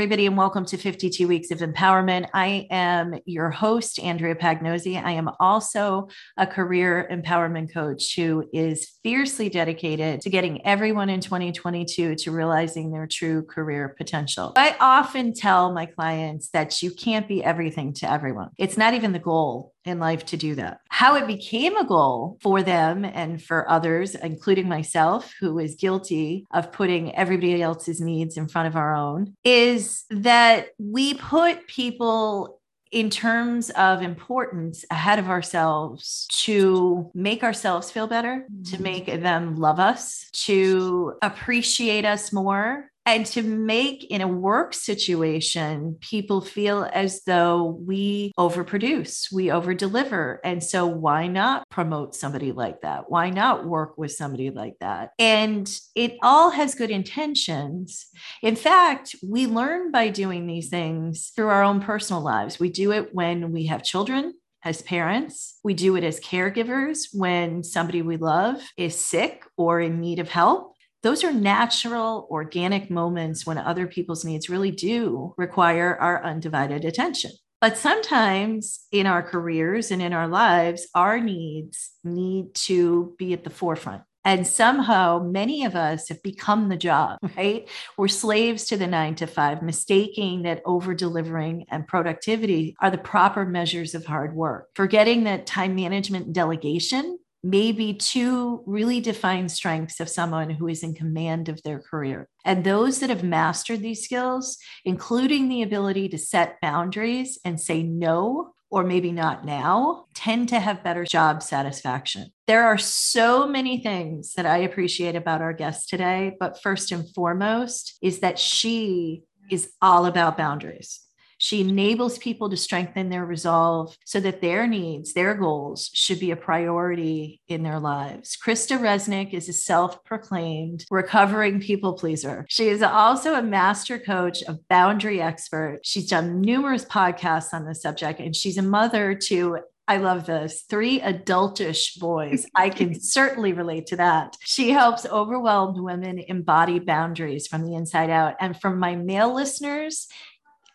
Everybody, and welcome to 52 Weeks of Empowerment. I am your host, Andrea Pagnosi. I am also a career empowerment coach who is fiercely dedicated to getting everyone in 2022 to realizing their true career potential. I often tell my clients that you can't be everything to everyone, it's not even the goal in life to do that. How it became a goal for them and for others, including myself, who is guilty of putting everybody else's needs in front of our own, is that we put people in terms of importance ahead of ourselves to make ourselves feel better, to mm-hmm. make them love us, to appreciate us more, and to make in a work situation people feel as though we overproduce we overdeliver. And so why not promote somebody like that? Why not work with somebody like that? And it all has good intentions. In fact we learn by doing these things through our own personal lives. We do it when we have children as parents. We do it as caregivers when somebody we love is sick or in need of help those are natural, organic moments when other people's needs really do require our undivided attention. But sometimes in our careers and in our lives, our needs need to be at the forefront. And somehow many of us have become the job, right? We're slaves to the nine to five, mistaking that over delivering and productivity are the proper measures of hard work, forgetting that time management and delegation maybe two really defined strengths of someone who is in command of their career. And those that have mastered these skills, including the ability to set boundaries and say no or maybe not now, tend to have better job satisfaction. There are so many things that I appreciate about our guest today, but first and foremost is that she is all about boundaries. She enables people to strengthen their resolve so that their needs, their goals should be a priority in their lives. Krista Resnick is a self proclaimed recovering people pleaser. She is also a master coach, a boundary expert. She's done numerous podcasts on this subject, and she's a mother to I love this. Three adultish boys. I can certainly relate to that. She helps overwhelmed women embody boundaries from the inside out. And from my male listeners,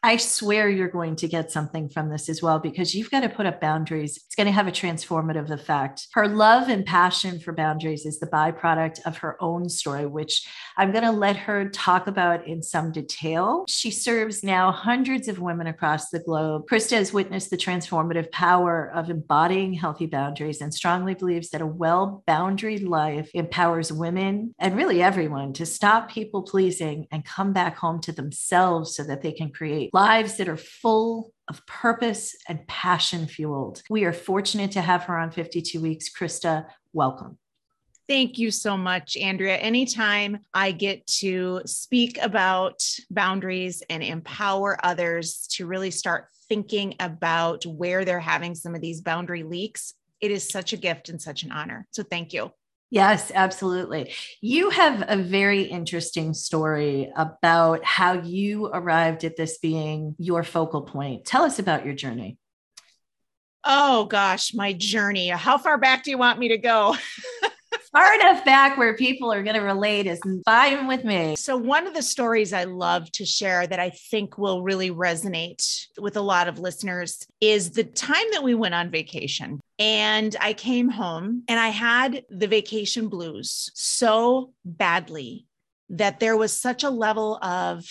I swear you're going to get something from this as well because you've got to put up boundaries. It's going to have a transformative effect. Her love and passion for boundaries is the byproduct of her own story, which I'm going to let her talk about in some detail. She serves now hundreds of women across the globe. Krista has witnessed the transformative power of embodying healthy boundaries and strongly believes that a well boundaried life empowers women and really everyone to stop people pleasing and come back home to themselves so that they can create lives that are full of purpose and passion fueled. We are fortunate to have her on 52 Weeks. Krista, welcome. Thank you so much, Andrea. Anytime I get to speak about boundaries and empower others to really start thinking about where they're having some of these boundary leaks, it is such a gift and such an honor. So thank you. Yes, absolutely. You have a very interesting story about how you arrived at this being your focal point. Tell us about your journey. Oh gosh, my journey. How far back do you want me to go? far enough back where people are going to relate is fine with me. So, one of the stories I love to share that I think will really resonate with a lot of listeners is the time that we went on vacation. And I came home and I had the vacation blues so badly that there was such a level of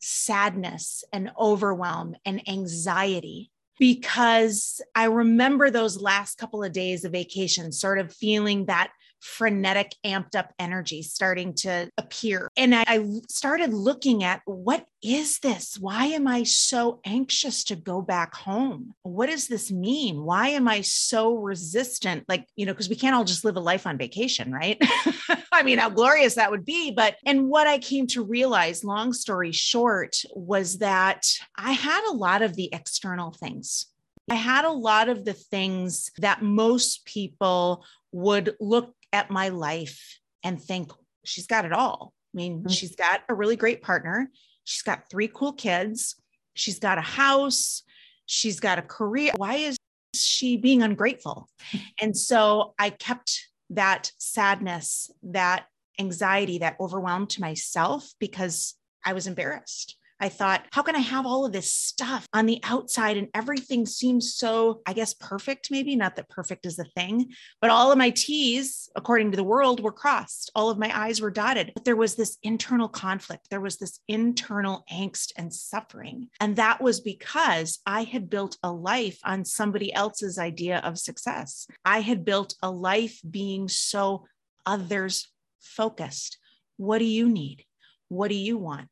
sadness and overwhelm and anxiety because I remember those last couple of days of vacation, sort of feeling that frenetic, amped up energy starting to appear. And I, I started looking at what is this? Why am I so anxious to go back home? What does this mean? Why am I so resistant? Like, you know, because we can't all just live a life on vacation, right? I mean, how glorious that would be. But, and what I came to realize, long story short, was that I had a lot of the external things. I had a lot of the things that most people would look at my life and think she's got it all. I mean, mm-hmm. she's got a really great partner. She's got three cool kids. She's got a house. She's got a career. Why is she being ungrateful? And so I kept that sadness, that anxiety, that overwhelm to myself because I was embarrassed. I thought, how can I have all of this stuff on the outside and everything seems so, I guess, perfect, maybe not that perfect is the thing, but all of my T's, according to the world, were crossed. All of my I's were dotted. But there was this internal conflict, there was this internal angst and suffering. And that was because I had built a life on somebody else's idea of success. I had built a life being so others focused. What do you need? What do you want?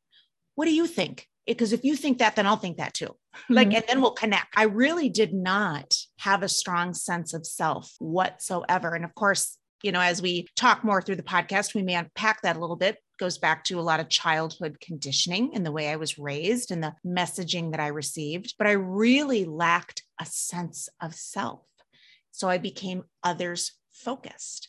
What do you think? Because if you think that, then I'll think that too. Mm-hmm. Like, and then we'll connect. I really did not have a strong sense of self whatsoever. And of course, you know, as we talk more through the podcast, we may unpack that a little bit. Goes back to a lot of childhood conditioning and the way I was raised and the messaging that I received. But I really lacked a sense of self. So I became others focused.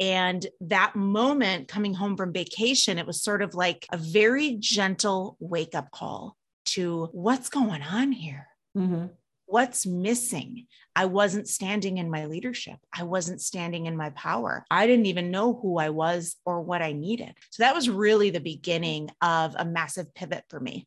And that moment coming home from vacation, it was sort of like a very gentle wake up call to what's going on here? Mm-hmm. What's missing? I wasn't standing in my leadership. I wasn't standing in my power. I didn't even know who I was or what I needed. So that was really the beginning of a massive pivot for me.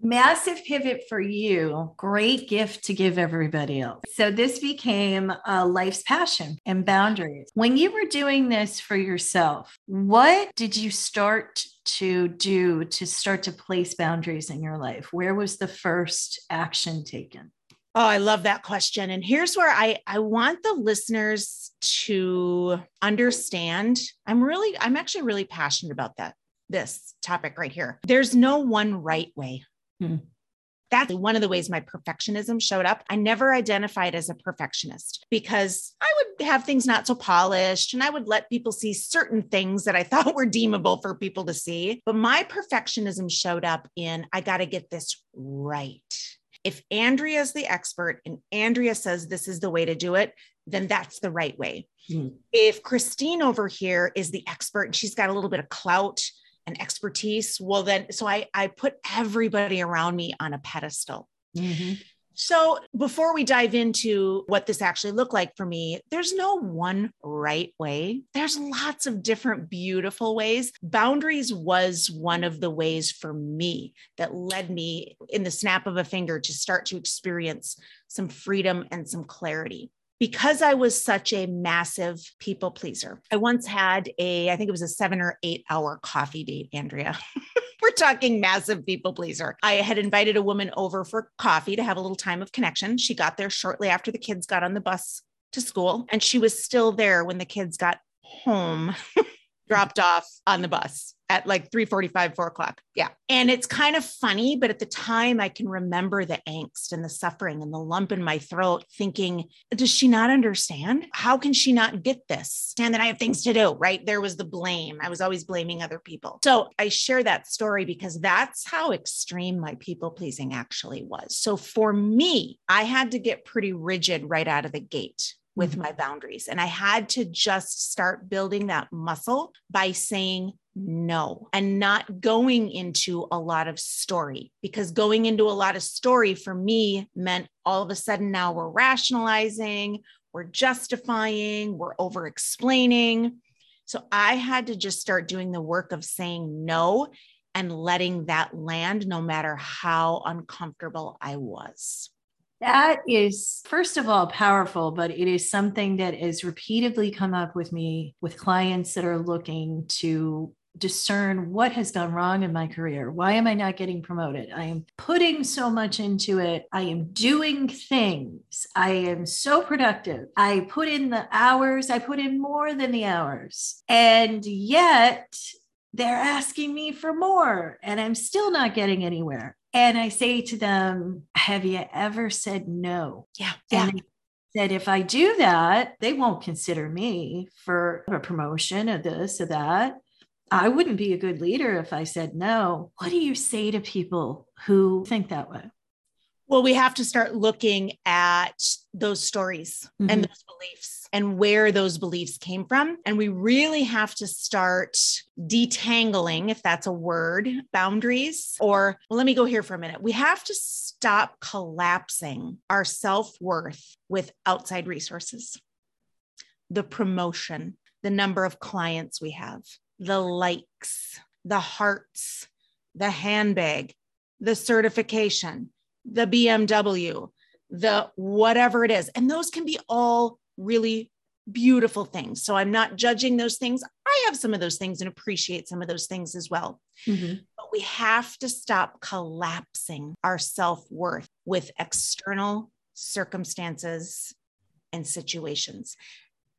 Massive pivot for you. Great gift to give everybody else. So, this became a life's passion and boundaries. When you were doing this for yourself, what did you start to do to start to place boundaries in your life? Where was the first action taken? Oh, I love that question. And here's where I, I want the listeners to understand. I'm really, I'm actually really passionate about that, this topic right here. There's no one right way. Hmm. That's one of the ways my perfectionism showed up. I never identified as a perfectionist because I would have things not so polished and I would let people see certain things that I thought were deemable for people to see. But my perfectionism showed up in I got to get this right. If Andrea is the expert and Andrea says this is the way to do it, then that's the right way. Hmm. If Christine over here is the expert and she's got a little bit of clout and expertise well then so i i put everybody around me on a pedestal. Mm-hmm. so before we dive into what this actually looked like for me there's no one right way. There's lots of different beautiful ways. Boundaries was one of the ways for me that led me in the snap of a finger to start to experience some freedom and some clarity because I was such a massive people pleaser, I once had a, I think it was a seven or eight hour coffee date, Andrea. We're talking massive people pleaser. I had invited a woman over for coffee to have a little time of connection. She got there shortly after the kids got on the bus to school, and she was still there when the kids got home, dropped off on the bus at like 3:45, 4 o'clock. Yeah. And it's kind of funny, but at the time I can remember the angst and the suffering and the lump in my throat, thinking, does she not understand? How can she not get this? And then I have things to do, right? There was the blame. I was always blaming other people. So I share that story because that's how extreme my people pleasing actually was. So for me, I had to get pretty rigid right out of the gate with mm-hmm. my boundaries. And I had to just start building that muscle by saying no and not going into a lot of story because going into a lot of story for me meant all of a sudden now we're rationalizing, we're justifying, we're over explaining. So I had to just start doing the work of saying no and letting that land no matter how uncomfortable I was. That is, first of all, powerful, but it is something that has repeatedly come up with me with clients that are looking to discern what has gone wrong in my career. Why am I not getting promoted? I am putting so much into it. I am doing things. I am so productive. I put in the hours, I put in more than the hours. And yet, they're asking me for more, and I'm still not getting anywhere. And I say to them, Have you ever said no? Yeah. Yeah. Said, if I do that, they won't consider me for a promotion of this or that. I wouldn't be a good leader if I said no. What do you say to people who think that way? Well, we have to start looking at those stories mm-hmm. and those beliefs and where those beliefs came from. And we really have to start detangling, if that's a word, boundaries. Or well, let me go here for a minute. We have to stop collapsing our self worth with outside resources, the promotion, the number of clients we have, the likes, the hearts, the handbag, the certification, the BMW, the whatever it is. And those can be all really beautiful things. So I'm not judging those things. I have some of those things and appreciate some of those things as well. Mm-hmm. But we have to stop collapsing our self worth with external circumstances and situations.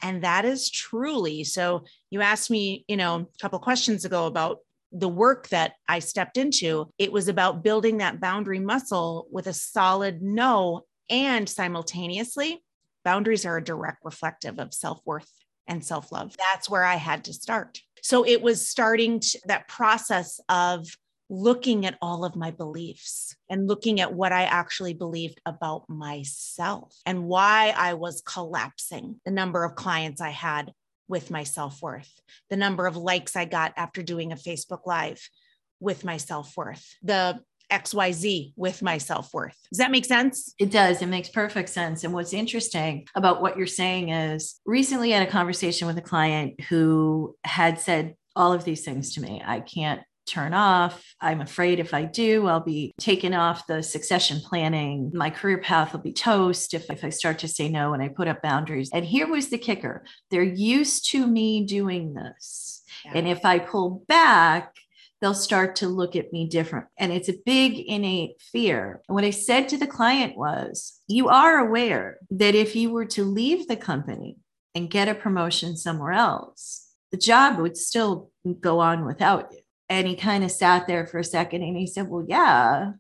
And that is truly so. You asked me, you know, a couple questions ago about the work that I stepped into. It was about building that boundary muscle with a solid no and simultaneously boundaries are a direct reflective of self-worth and self-love that's where i had to start so it was starting to, that process of looking at all of my beliefs and looking at what I actually believed about myself and why I was collapsing the number of clients I had with my self worth, the number of likes I got after doing a Facebook Live with my self worth, the XYZ with my self worth. Does that make sense? It does. It makes perfect sense. And what's interesting about what you're saying is recently I had a conversation with a client who had said all of these things to me. I can't turn off. I'm afraid if I do, I'll be taken off the succession planning. My career path will be toast if, if I start to say no and I put up boundaries. And here was the kicker they're used to me doing this. Yeah. And if I pull back, they'll start to look at me different. And it's a big innate fear. And what I said to the client was, You are aware that if you were to leave the company and get a promotion somewhere else, the job would still go on without you. And he kind of sat there for a second and he said, Well, yeah,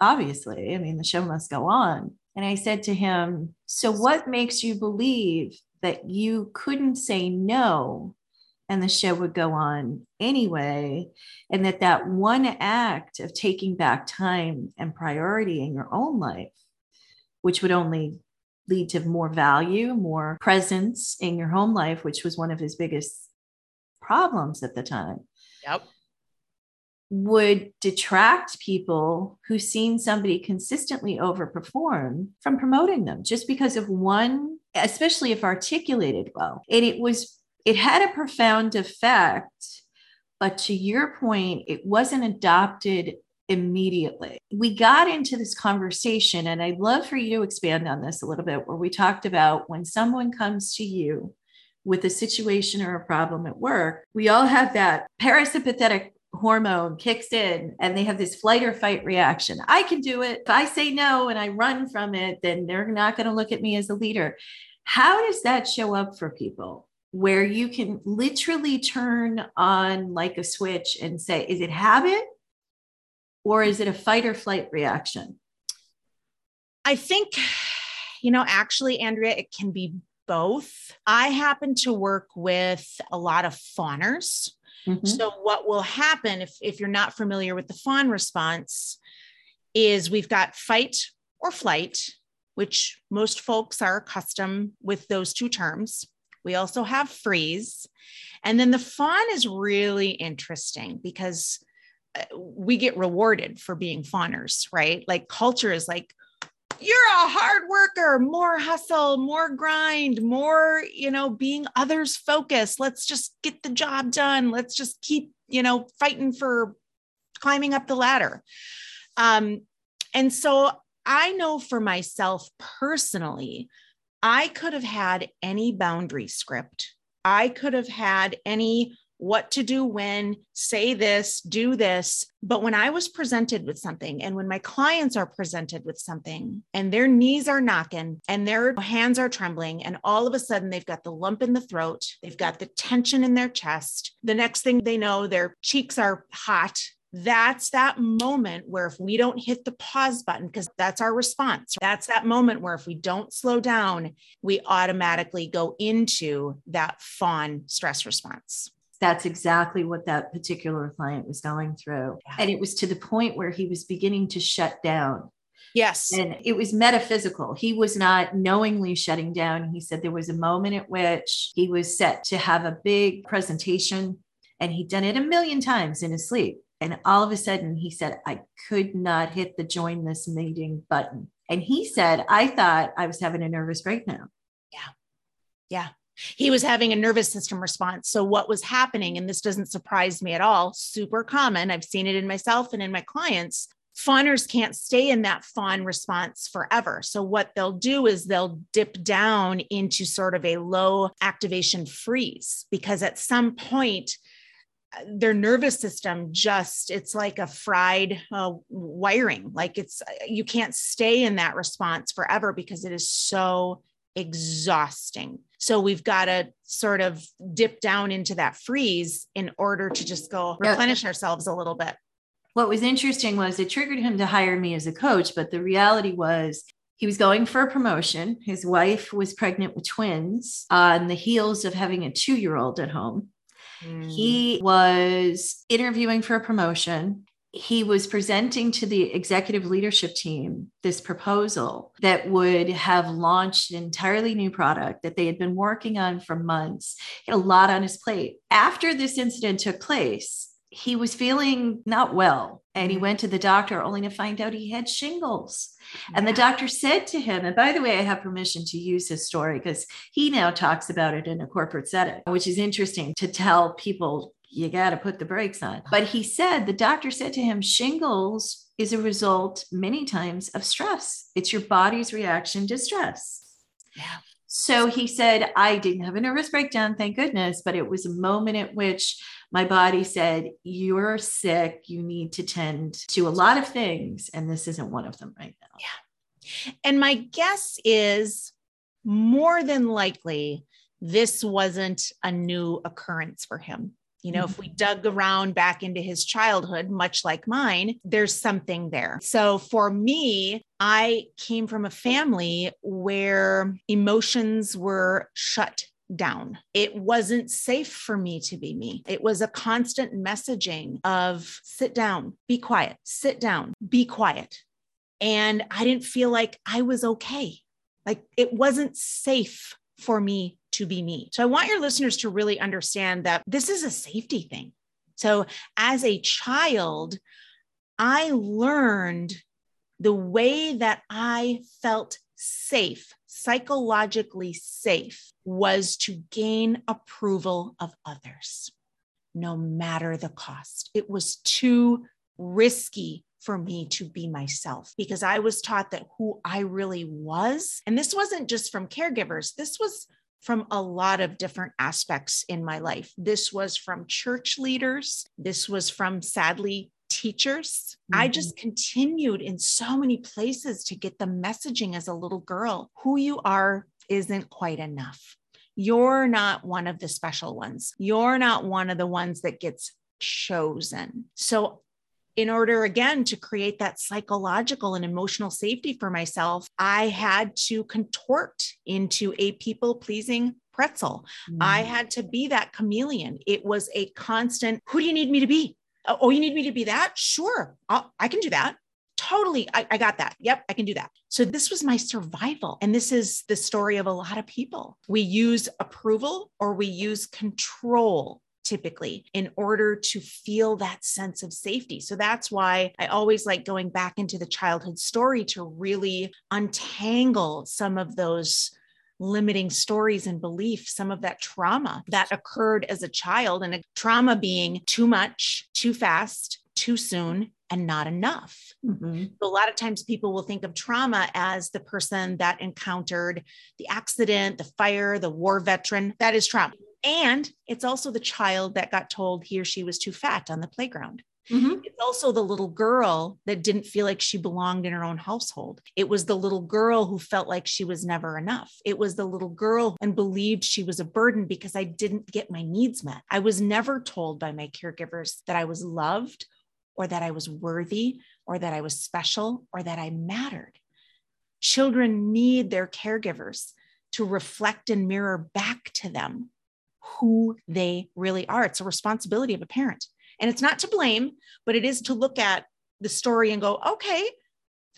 obviously. I mean, the show must go on. And I said to him, So what makes you believe that you couldn't say no and the show would go on anyway and that that one act of taking back time and priority in your own life which would only lead to more value more presence in your home life which was one of his biggest problems at the time yep would detract people who've seen somebody consistently overperform from promoting them just because of one especially if articulated well and it was it had a profound effect. But to your point, it wasn't adopted immediately. We got into this conversation, and I'd love for you to expand on this a little bit, where we talked about when someone comes to you with a situation or a problem at work, we all have that parasympathetic hormone kicks in and they have this flight or fight reaction. I can do it. If I say no and I run from it, then they're not going to look at me as a leader. How does that show up for people? where you can literally turn on like a switch and say, is it habit or is it a fight or flight reaction? I think, you know, actually, Andrea, it can be both. I happen to work with a lot of fawners. Mm-hmm. So, what will happen if, if you're not familiar with the fawn response is we've got fight or flight, which most folks are accustomed with those two terms. We also have freeze. And then the fawn is really interesting because uh, we get rewarded for being fawners, right? Like culture is like, you're a hard worker, more hustle, more grind, more, you know, being others focused. Let's just get the job done. Let's just keep, you know, fighting for climbing up the ladder. Um, and so I know for myself personally, I could have had any boundary script. I could have had any what to do when, say this, do this. But when I was presented with something, and when my clients are presented with something, and their knees are knocking and their hands are trembling, and all of a sudden they've got the lump in the throat, they've got the tension in their chest. The next thing they know, their cheeks are hot that's that moment where if we don't hit the pause button, because that's our response, that's that moment where if we don't slow down, we automatically go into that fawn stress response. That's exactly what that particular client was going through. Yeah. And it was to the point where he was beginning to shut down. Yes. And it was metaphysical. He was not knowingly shutting down. He said there was a moment at which he was set to have a big presentation and he'd done it a million times in his sleep and all of a sudden, he said, I could not hit the join this meeting button. And he said, I thought I was having a nervous breakdown. Yeah. Yeah. He was having a nervous system response. So, what was happening, and this doesn't surprise me at all, super common. I've seen it in myself and in my clients. fawners can't stay in that fawn response forever. So, what they'll do is they'll dip down into sort of a low activation freeze because at some point, their nervous system just it's like a fried uh, wiring like it's you can't stay in that response forever because it is so exhausting so we've got to sort of dip down into that freeze in order to just go replenish ourselves a little bit what was interesting was it triggered him to hire me as a coach, but the reality was he was going for a promotion. His wife was pregnant with twins on the heels of having a two year old at home. Mm. He was interviewing for a promotion. He was presenting to the executive leadership team this proposal that would have launched an entirely new product that they had been working on for months. He had a lot on his plate. After this incident took place, he was feeling not well and he mm-hmm. went to the doctor only to find out he had shingles. Yeah. And the doctor said to him, and by the way, I have permission to use his story because he now talks about it in a corporate setting, which is interesting to tell people you got to put the brakes on. Uh-huh. But he said, the doctor said to him, shingles is a result many times of stress, it's your body's reaction to stress. Yeah. So he said, I didn't have a nervous breakdown, thank goodness, but it was a moment at which my body said, You're sick. You need to tend to a lot of things. And this isn't one of them right now. Yeah. And my guess is more than likely, this wasn't a new occurrence for him. You know, mm-hmm. if we dug around back into his childhood, much like mine, there's something there. So for me, I came from a family where emotions were shut down. It wasn't safe for me to be me. It was a constant messaging of sit down, be quiet, sit down, be quiet. And I didn't feel like I was okay. Like it wasn't safe for me to be me. So I want your listeners to really understand that this is a safety thing. So as a child, I learned the way that I felt safe, psychologically safe, was to gain approval of others, no matter the cost. It was too risky for me to be myself because I was taught that who I really was, and this wasn't just from caregivers, this was from a lot of different aspects in my life. This was from church leaders, this was from sadly teachers. Mm-hmm. I just continued in so many places to get the messaging as a little girl who you are isn't quite enough. You're not one of the special ones. You're not one of the ones that gets chosen. So, in order again to create that psychological and emotional safety for myself, I had to contort into a people pleasing pretzel. Mm. I had to be that chameleon. It was a constant, who do you need me to be? Oh, you need me to be that? Sure, I'll, I can do that. Totally. I, I got that. Yep, I can do that. So, this was my survival. And this is the story of a lot of people. We use approval or we use control typically in order to feel that sense of safety. So that's why I always like going back into the childhood story to really untangle some of those limiting stories and beliefs, some of that trauma that occurred as a child, and a trauma being too much, too fast, too soon, and not enough. Mm-hmm. a lot of times people will think of trauma as the person that encountered the accident, the fire, the war veteran. That is trauma. And it's also the child that got told he or she was too fat on the playground. Mm-hmm. It's also the little girl that didn't feel like she belonged in her own household. It was the little girl who felt like she was never enough. It was the little girl and believed she was a burden because I didn't get my needs met. I was never told by my caregivers that I was loved or that I was worthy or that I was special or that I mattered. Children need their caregivers to reflect and mirror back to them who they really are. It's a responsibility of a parent. And it's not to blame, but it is to look at the story and go, okay,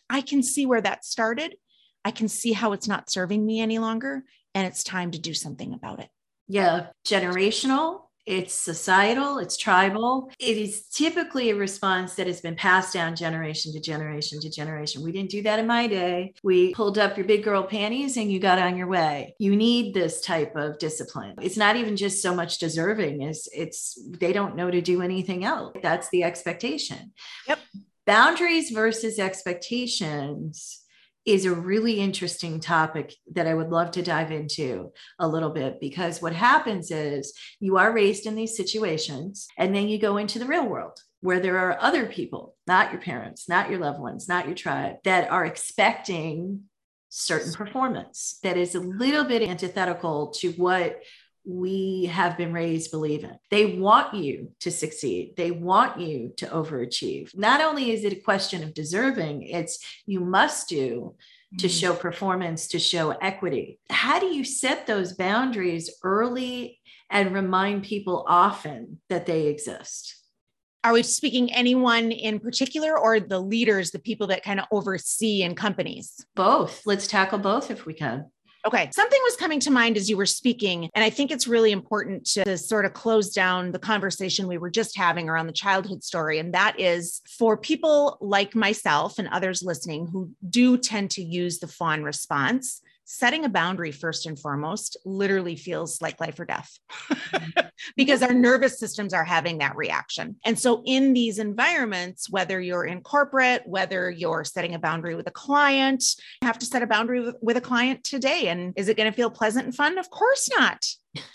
I can see where that started. I can see how it's not serving me any longer. And it's time to do something about it. Yeah. Generational, it's societal, it's tribal. It is typically a response that has been passed down generation to generation to generation. We didn't do that in my day. We pulled up your big girl panties and you got on your way. You need this type of discipline. It's not even just so much deserving, is it's they don't know to do anything else. That's the expectation. Yep boundaries versus expectations is a really interesting topic that I would love to dive into a little bit because what happens is you are raised in these situations and then you go into the real world where there are other people, not your parents, not your loved ones, not your tribe, that are expecting certain performance that is a little bit antithetical to what we have been raised believing. They want you to succeed. They want you to overachieve. Not only is it a question of deserving, it's you must do to mm-hmm. show performance, to show equity. How do you set those boundaries early and remind people often that they exist? Are we speaking anyone in particular or the leaders, the people that kind of oversee in companies? Both. Let's tackle both if we can. Okay. Something was coming to mind as you were speaking. And I think it's really important to, sort of close down the conversation we were just having around the childhood story. And that is for people like myself and others listening who do tend to use the fawn response setting a boundary first and foremost literally feels like life or death because our nervous systems are having that reaction. And so, in these environments, whether you're in corporate, whether you're setting a boundary with a client, you have to set a boundary with, with a client today. And is it going to feel pleasant and fun? Of course not.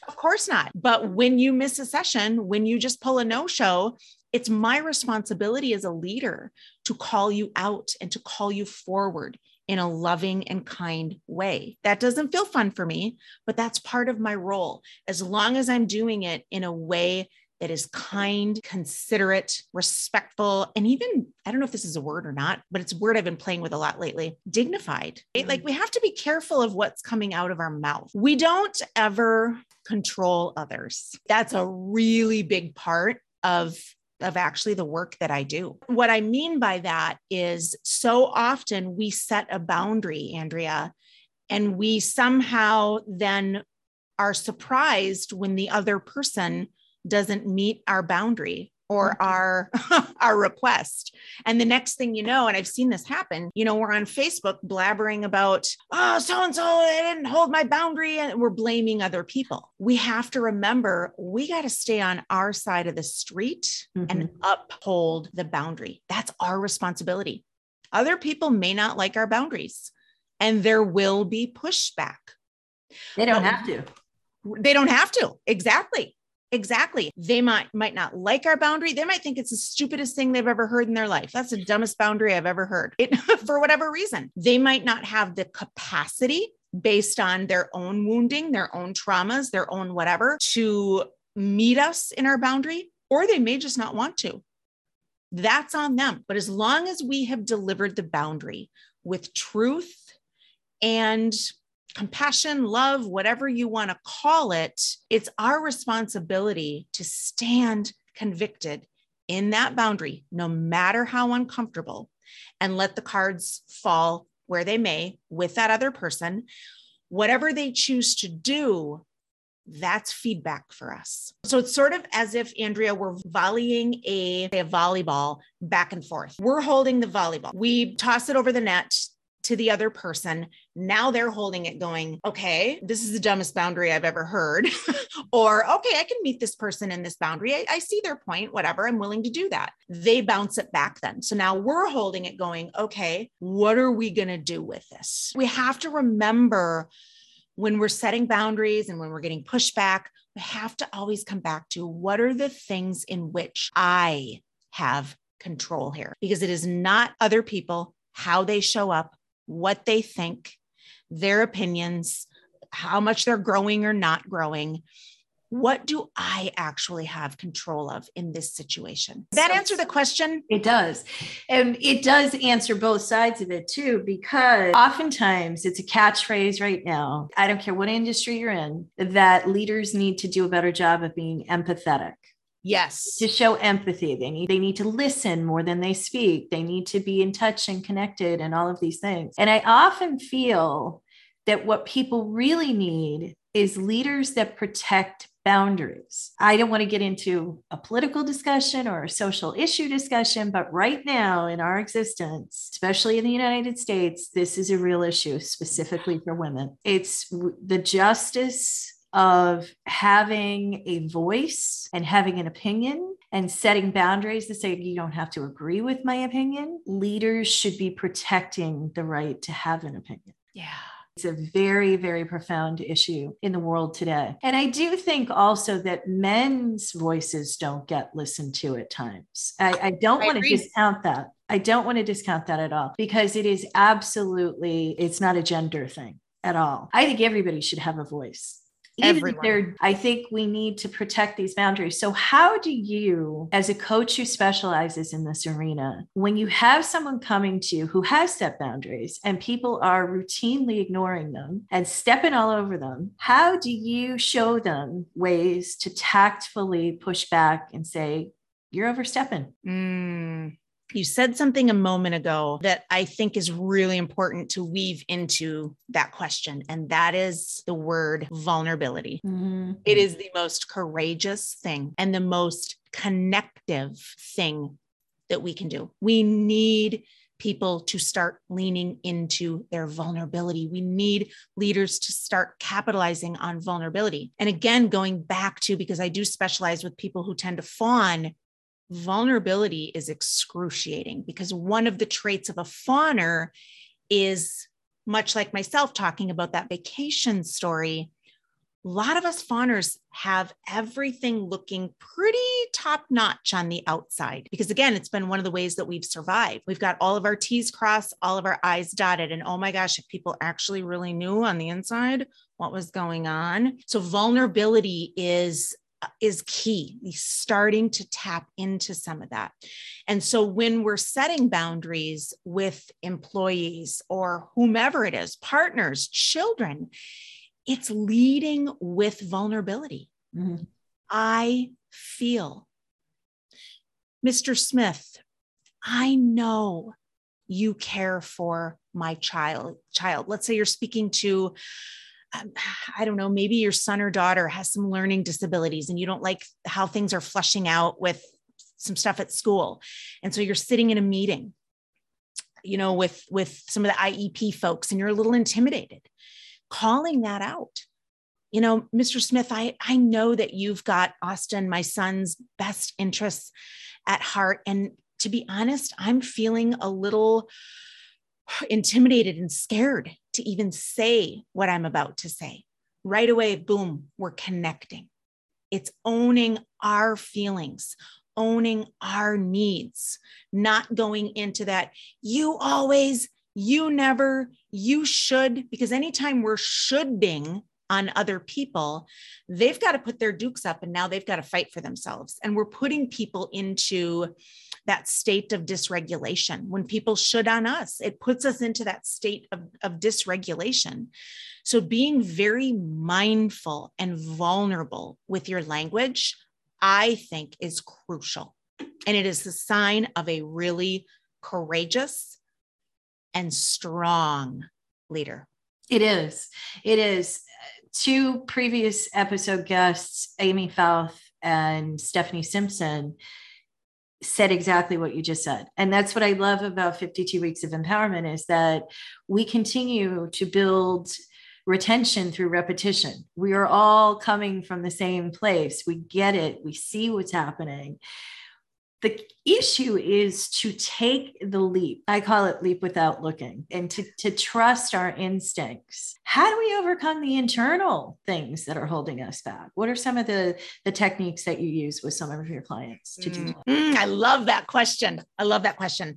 Of course not. But when you miss a session, when you just pull a no show, it's my responsibility as a leader to call you out and to call you forward in a loving and kind way. That doesn't feel fun for me, but that's part of my role. As long as I'm doing it in a way that is kind, considerate, respectful, and even, I don't know if this is a word or not, but it's a word I've been playing with a lot lately dignified. Right? Mm. Like we have to be careful of what's coming out of our mouth. We don't ever control others. That's a really big part of of actually the work that I do. What I mean by that is so often we set a boundary, Andrea, and we somehow then are surprised when the other person doesn't meet our boundary or our our request. And the next thing you know and i've seen this happen you know we're on facebook blabbering about oh so and so i didn't hold my boundary and we're blaming other people. We have to remember we got to stay on our side of the street mm-hmm. and uphold the boundary. That's our responsibility. Other people may not like our boundaries and there will be pushback. They don't but have to. they don't have to. Exactly Exactly. They might might not like our boundary. They might think it's the stupidest thing they've ever heard in their life. That's the dumbest boundary I've ever heard. It, for whatever reason. They might not have the capacity based on their own wounding, their own traumas, their own whatever to meet us in our boundary or they may just not want to. That's on them. But as long as we have delivered the boundary with truth and compassion, love, whatever you want to call it, it's our responsibility to stand convicted in that boundary, no matter how uncomfortable, and let the cards fall where they may with that other person. Whatever they choose to do, that's feedback for us. So it's sort of as if Andrea were volleying a, a volleyball back and forth. We're holding the volleyball. We toss it over the net to the other person. Now they're holding it going, okay, this is the dumbest boundary I've ever heard. or, okay, I can meet this person in this boundary. I, I, see their point, whatever. I'm willing to do that. They bounce it back then. So now we're holding it going, okay, what are we going to do with this? We have to remember when we're setting boundaries and when we're getting pushback, we have to always come back to what are the things in which I have control here because it is not other people, how they show up, what they think, their opinions, how much they're growing or not growing. What do I actually have control of in this situation? Does that answer the question? It does. And it does answer both sides of it too, because oftentimes it's a catchphrase right now. I don't care what industry you're in, that leaders need to do a better job of being empathetic. Yes. To show empathy. They need they need to listen more than they speak. They need to be in touch and connected and all of these things. And I often feel that what people really need is leaders that protect boundaries. I don't want to get into a political discussion or a social issue discussion, but right now in our existence, especially in the United States, this is a real issue specifically for women. It's the justice of having a voice and having an opinion and setting boundaries to say you don't have to agree with my opinion. Leaders should be protecting the right to have an opinion. Yeah. It's a very, very profound issue in the world today. And I do think also that men's voices don't get listened to at times. I, I don't want to discount that. I don't want to discount that at all because it is absolutely, it's not a gender thing at all. I think everybody should have a voice Everyone. I think we need to protect these boundaries. So, how do you, as a coach who specializes in this arena, when you have someone coming to you who has set boundaries and people are routinely ignoring them and stepping all over them, how do you show them ways to tactfully push back and say, you're overstepping? Mm. You said something a moment ago that I think is really important to weave into that question, and that is the word vulnerability. Mm-hmm. It is the most courageous thing and the most connective thing that we can do. We need people to start leaning into their vulnerability. We need leaders to start capitalizing on vulnerability. And again, going back to because I do specialize with people who tend to fawn vulnerability is excruciating because one of the traits of a fawner is much like myself talking about that vacation story. A lot of us fawners have everything looking pretty top notch on the outside because, again, it's been one of the ways that we've survived. We've got all of our T's crossed, all of our I's dotted. And oh my gosh, if people actually really knew on the inside what was going on. So, vulnerability is is key. Starting to tap into some of that. And so when we're setting boundaries with employees or whomever it is, partners, children, it's leading with vulnerability. Mm-hmm. I feel, Mr. Smith, I know you care for my child child let's say you're speaking to Um, I don't know, maybe your son or daughter has some learning disabilities and you don't like how things are flushing out with some stuff at school. And so you're sitting in a meeting, you know, with with some of the IEP folks and you're a little intimidated. Calling that out. You know, Mr. Smith, I I know that you've got Austin, my son's best interests at heart and to be honest, I'm feeling a little intimidated and scared to even say what I'm about to say. Right away, boom, we're connecting. It's owning our feelings, owning our needs, not going into that, you always, you never, you should, because anytime we're shoulding on other people, they've got to put their dukes up and now they've got to fight for themselves. And we're putting people into that state of dysregulation when people should on us. It puts us into that state of, of dysregulation. So being very mindful and vulnerable with your language, I think is crucial. And it is the sign of a really courageous and strong leader. It is. It is two previous episode guests, Amy Fouth and Stephanie Simpson, said exactly what you just said. And that's what I love about 52 weeks of empowerment is that we continue to build retention through repetition. We are all coming from the same place. We get it. We see what's happening the issue is to take the leap. I call it leap without looking and to, to trust our instincts. How do we overcome the internal things that are holding us back? What are some of the, the techniques that you use with some of your clients to do that? Mm, I love that question. I love that question.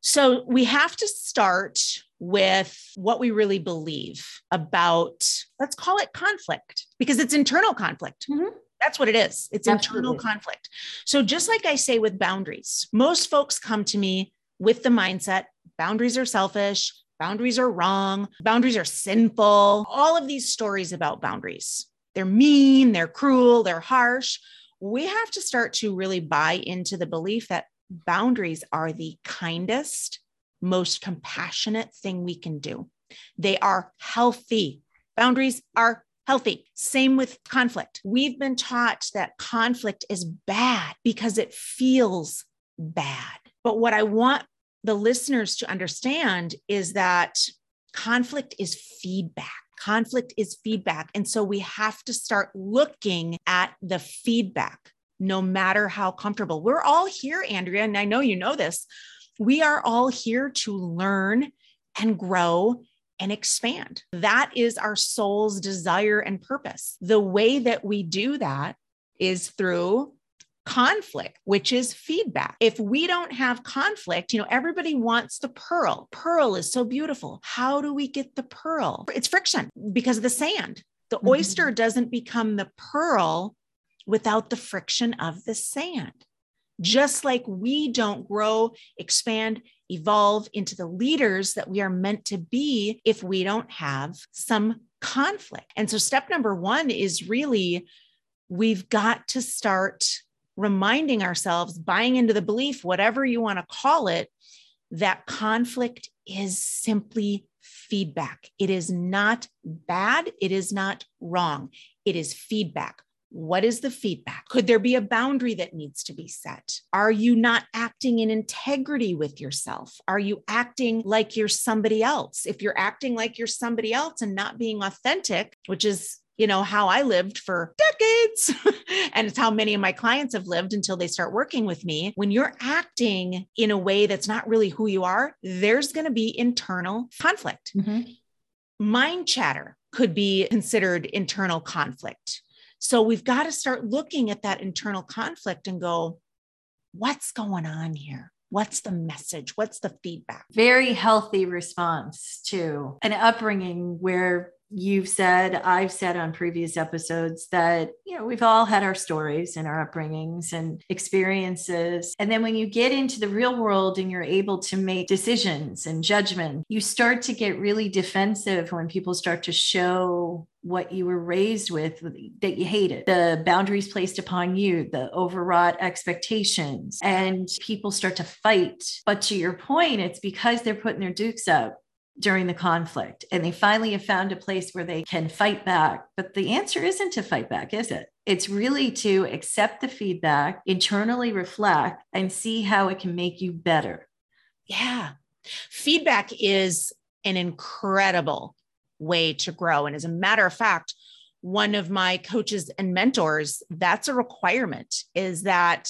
So we have to start with what we really believe about, let's call it conflict, because it's internal conflict. Mm-hmm. That's what it is. It's Absolutely. internal conflict. So, just like I say with boundaries, most folks come to me with the mindset boundaries are selfish, boundaries are wrong, boundaries are sinful, all of these stories about boundaries. They're mean, they're cruel, they're harsh. We have to start to really buy into the belief that boundaries are the kindest, most compassionate thing we can do. They are healthy. Boundaries are healthy. Same with conflict. We've been taught that conflict is bad because it feels bad. But what I want the listeners to understand is that conflict is feedback. Conflict is feedback. And so we have to start looking at the feedback. no matter how comfortable. We're all here, Andrea, and I know you know this. We are all here to learn and grow and expand. That is our soul's desire and purpose. The way that we do that is through conflict, which is feedback. If we don't have conflict, you know, everybody wants the pearl. Pearl is so beautiful. How do we get the pearl? It's friction because of the sand. The mm-hmm. oyster doesn't become the pearl without the friction of the sand. Just like we don't grow, expand, evolve into the leaders that we are meant to be if we don't have some conflict. And so, step number one is really we've got to start reminding ourselves, buying into the belief, whatever you want to call it, that conflict is simply feedback. It is not bad. It is not wrong. It is feedback. What is the feedback? Could there be a boundary that needs to be set? Are you not acting in integrity with yourself? Are you acting like you're somebody else? If you're acting like you're somebody else and not being authentic, which is you know, how I lived for decades. and it's how many of my clients have lived until they start working with me. When you're acting in a way that's not really who you are, there's going to be internal conflict. Mm-hmm. Mind chatter could be considered internal conflict. So we've got to start looking at that internal conflict and go, what's going on here? What's the message? What's the feedback? Very healthy response to an upbringing where you've said, I've said on previous episodes that, you know, we've all had our stories and our upbringings and experiences. And then when you get into the real world and you're able to make decisions and judgment, you start to get really defensive when people start to show what you were raised with that you hated, the boundaries placed upon you, the overwrought expectations, and people start to fight. But to your point, it's because they're putting their dukes up during the conflict and they finally have found a place where they can fight back. But the answer isn't to fight back, is it? It's really to accept the feedback, internally reflect, and see how it can make you better. Yeah. Feedback is an incredible way to grow. And as a matter of fact, one of my coaches and mentors, that's a requirement is that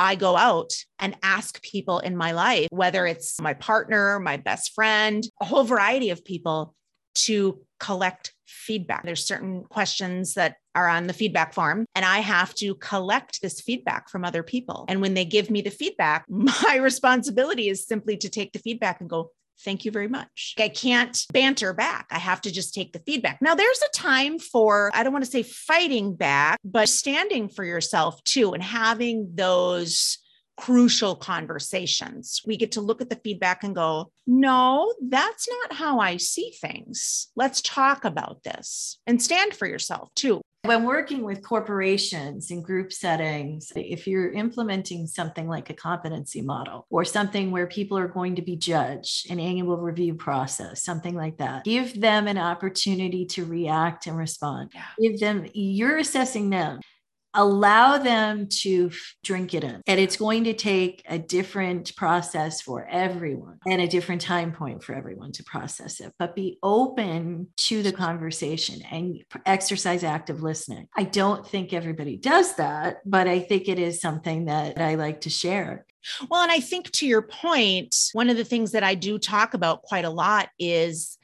I go out and ask people in my life, whether it's my partner, my best friend, a whole variety of people to collect feedback. There's certain questions that are on the feedback form, and I have to collect this feedback from other people. And when they give me the feedback, my responsibility is simply to take the feedback and go, Thank you very much. I can't banter back. I have to just take the feedback. Now, there's a time for, I don't want to say fighting back, but standing for yourself too and having those crucial conversations. We get to look at the feedback and go, no, that's not how I see things. Let's talk about this and stand for yourself too. When working with corporations in group settings, if you're implementing something like a competency model or something where people are going to be judged, an annual review process, something like that, give them an opportunity to react and respond. Give them, you're assessing them allow them to drink it in. And it's going to take a different process for everyone and a different time point for everyone to process it. But be open to the conversation and exercise active listening. I don't think everybody does that, but I think it is something that I like to share. Well, and I think to your point, one of the things that I do talk about quite a lot is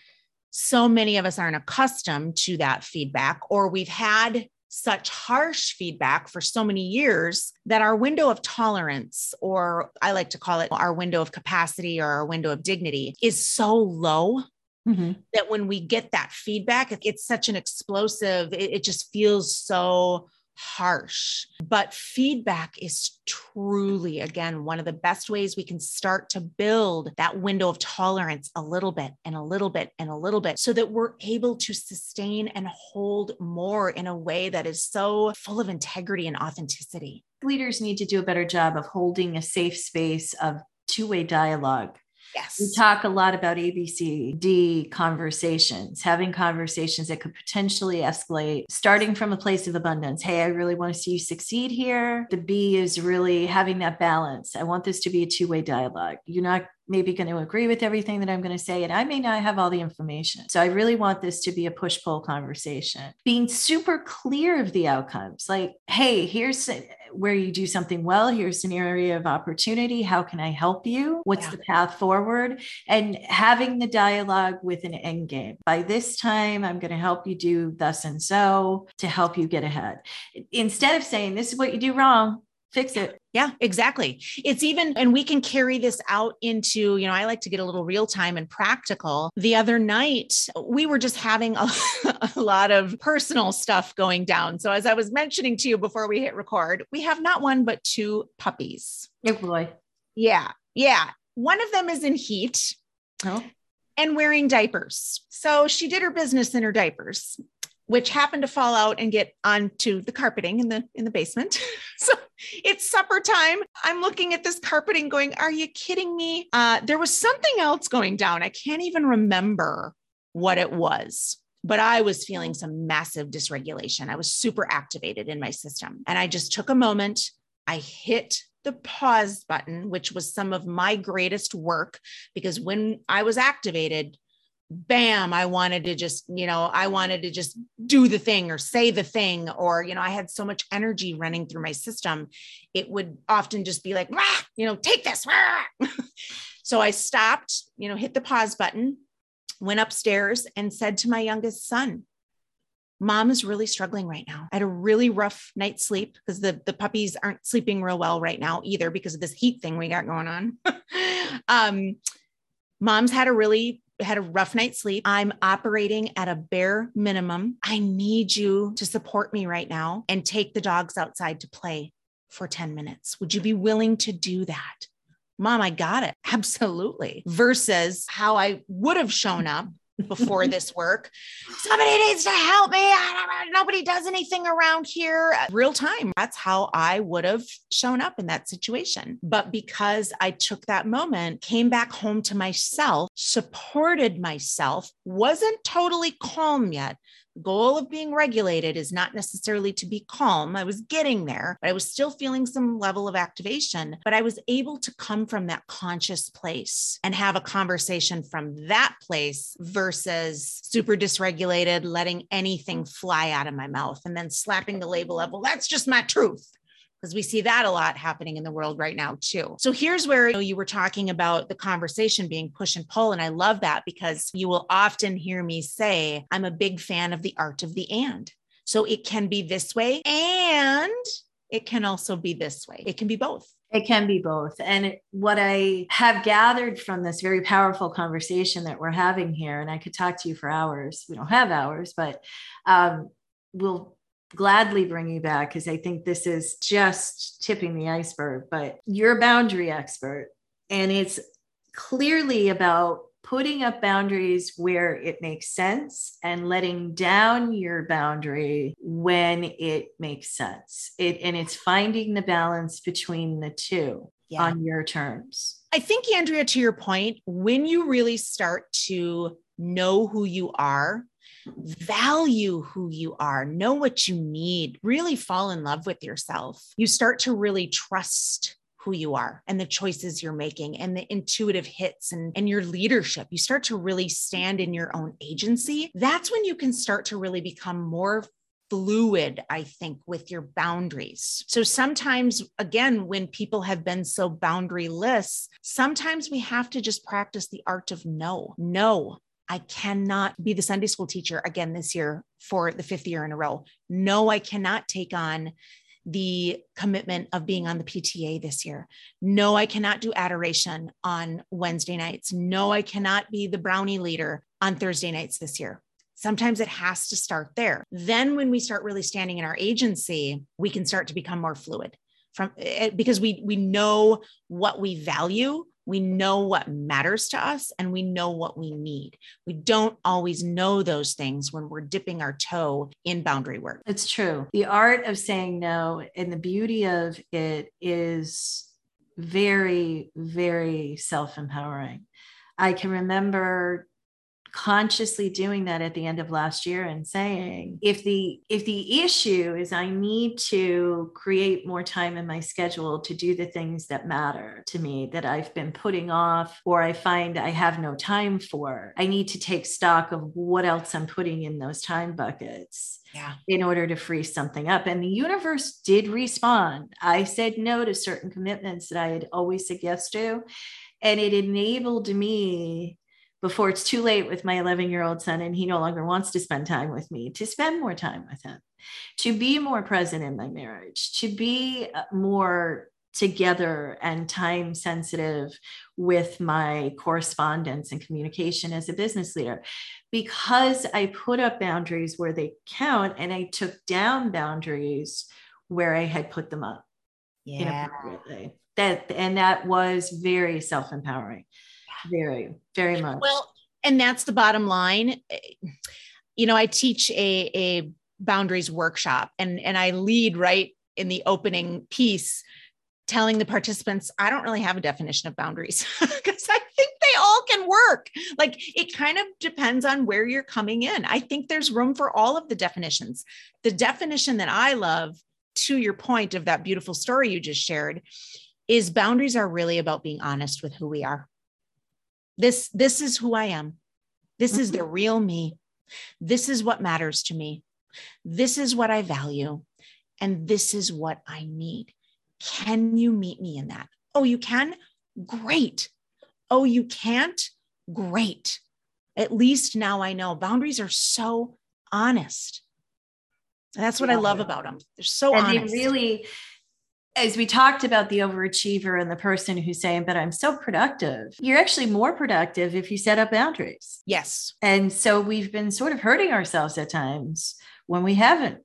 so many of us aren't accustomed to that feedback, or we've had such harsh feedback for so many years that our window of tolerance, or I like to call it our window of capacity or our window of dignity, is so low Mm-hmm. that when we get that feedback, it's such an explosive, it, it, just feels so harsh. But feedback is truly, again, one of the best ways we can start to build that window of tolerance a little bit and a little bit and a little bit so that we're able to sustain and hold more in a way that is so full of integrity and authenticity. Leaders need to do a better job of holding a safe space of two way dialogue Yes. We talk a lot about ABCD conversations, having conversations that could potentially escalate, starting from a place of abundance. Hey, I really want to see you succeed here. The B is really having that balance. I want this to be a two way dialogue. You're not maybe going to agree with everything that I'm going to say, and I may not have all the information. So I really want this to be a push pull conversation. Being super clear of the outcomes like, hey, here's where you do something well. Here's an area of opportunity. How can I help you? What's yeah. the path forward? And having the dialogue with an end game. By this time, I'm going to help you do thus and so to help you get ahead. Instead of saying, this is what you do wrong, fix it. Yeah, exactly. It's even, and we can carry this out into, you know, I like to get a little real time and practical. The other night, we were just having a, a, lot of personal stuff going down. So, as I was mentioning to you before we hit record, we have not one, but two puppies. Oh, boy. Yeah. Yeah. One of them is in heat. Oh. And wearing diapers. So she did her business in her diapers which happened to fall out and get onto the carpeting in the in the basement. so it's supper time. I'm looking at this carpeting going, are you kidding me? Uh, there was something else going down. I can't even remember what it was. But I was feeling some massive dysregulation. I was super activated in my system. And I just took a moment. I hit the pause button, which was some of my greatest work because when I was activated, bam, I wanted to just, you know, I wanted to just do the thing or say the thing, or, you know, I had so much energy running through my system. It would often just be like, you know, take this. so I stopped, you know, hit the pause button, went upstairs and said to my youngest son, Mom is really struggling right now. I had a really rough night's sleep because the, the puppies aren't sleeping real well right now either because of this heat thing we got going on. um, mom's had a really had a rough night's sleep. I'm operating at a bare minimum. I need you to support me right now and take the dogs outside to play for 10 minutes. Would you be willing to do that? Mom, I got it. Absolutely. Versus how I would have shown up before this work. Somebody needs to help me. Nobody does anything around here. Real time. That's how I would have shown up in that situation. But because I took that moment, came back home to myself, supported myself, wasn't totally calm yet, goal of being regulated is not necessarily to be calm. I was getting there, but I was still feeling some level of activation. But I was able to come from that conscious place and have a conversation from that place versus super dysregulated, letting anything fly out of my mouth and then slapping the label of, well, that's just my truth because we see that a lot happening in the world right now too. So here's where you, know, you were talking about the conversation being push and pull and I love that because you will often hear me say I'm a big fan of the art of the and. So it can be this way and it can also be this way. It can be both. It can be both. And what I have gathered from this very powerful conversation that we're having here, and I could talk to you for hours. We don't have hours, but um, we'll gladly bring you back because I think this is just tipping the iceberg. But you're a boundary expert, and it's clearly about putting up boundaries where it makes sense and letting down your boundary when it makes sense. It and it's finding the balance between the two yeah. on your terms. I think Andrea to your point, when you really start to know who you are value who you are, know what you need, really fall in love with yourself. You start to really trust who you are and the choices you're making and the intuitive hits and, and your leadership. You start to really stand in your own agency. That's when you can start to really become more fluid, I think, with your boundaries. So sometimes, again, when people have been so boundaryless, sometimes we have to just practice the art of no. No, I cannot be the Sunday school teacher again this year for the fifth year in a row. No, I cannot take on the commitment of being on the PTA this year. No, I cannot do adoration on Wednesday nights. No, I cannot be the brownie leader on Thursday nights this year. Sometimes it has to start there. Then, when we start really standing in our agency, we can start to become more fluid from eh, because we we know what we value we know what matters to us and we know what we need. We don't always know those things when we're dipping our toe in boundary work. It's true. The art of saying no and the beauty of it is very, very self empowering. I can remember consciously doing that at the end of last year and saying if the if the issue is i need to create more time in my schedule to do the things that matter to me that i've been putting off or i find i have no time for i need to take stock of what else i'm putting in those time buckets yeah. in order to free something up. And the universe did respond. I said no to certain commitments that I had always said yes to. And it enabled me before it's too late with my 11 year old son and he no longer wants to spend time with me to spend more time with him to be more present in my marriage to be uh, more together and time sensitive with my correspondence and communication as a business leader. Because I put up boundaries where they count and I took down boundaries where I had put them up yeah. That and that was very self-empowering very, very much. Well, and that's the bottom line. You know, I teach a, a boundaries workshop and, and I lead right in the opening piece telling the participants i don't really have a definition of boundaries. Because i think they all can work. Like it kind of depends on where you're coming in. I think there's room for all of the definitions. The definition that i love to your point of that beautiful story you just shared is boundaries are really about being honest with who we are this this is who i am. This mm-hmm. is the real me. This is what matters to me. This is what i value. And this is what i need. Can you meet me in that? Oh you can? Great. Oh you can't? Great. At least now i know. Boundaries are so honest. That's what yeah. i love about them they're so and honest. they really as we talked about the overachiever and the person who's saying, but I'm so productive, you're actually more productive if you set up boundaries. Yes. And so we've been sort of hurting ourselves at times when we haven't.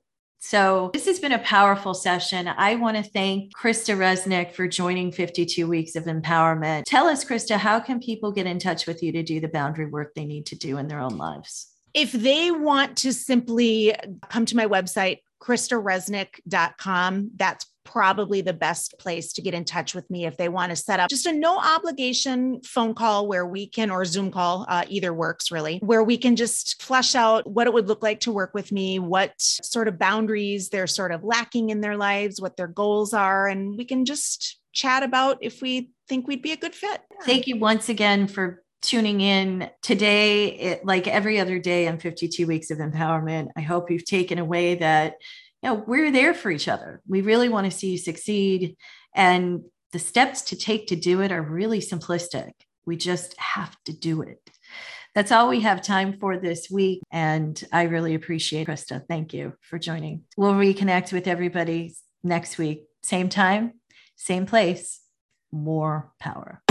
So this has been a powerful session. I want to thank Krista Resnick for joining 52 Weeks of Empowerment. Tell us, Krista, how can people get in touch with you to do the boundary work they need to do in their own lives? If they want to simply come to my website, kristaresnick.com, that's probably the best place to get in touch with me if they want to set up just a no obligation phone call where we can, or Zoom call, uh, either works really, where we can just flesh out what it would look like to work with me, what sort of boundaries they're sort of lacking in their lives, what their goals are, and we can just chat about if we think we'd be a good fit. Thank you once again for tuning in today it, like every other day on 52 weeks of empowerment i hope you've taken away that you know, we're there for each other. We really want to see you succeed. And the steps to take to do it are really simplistic. We just have to do it. That's all we have time for this week. And I really appreciate Krista. Thank you for joining. We'll reconnect with everybody next week. Same time, same place, more power.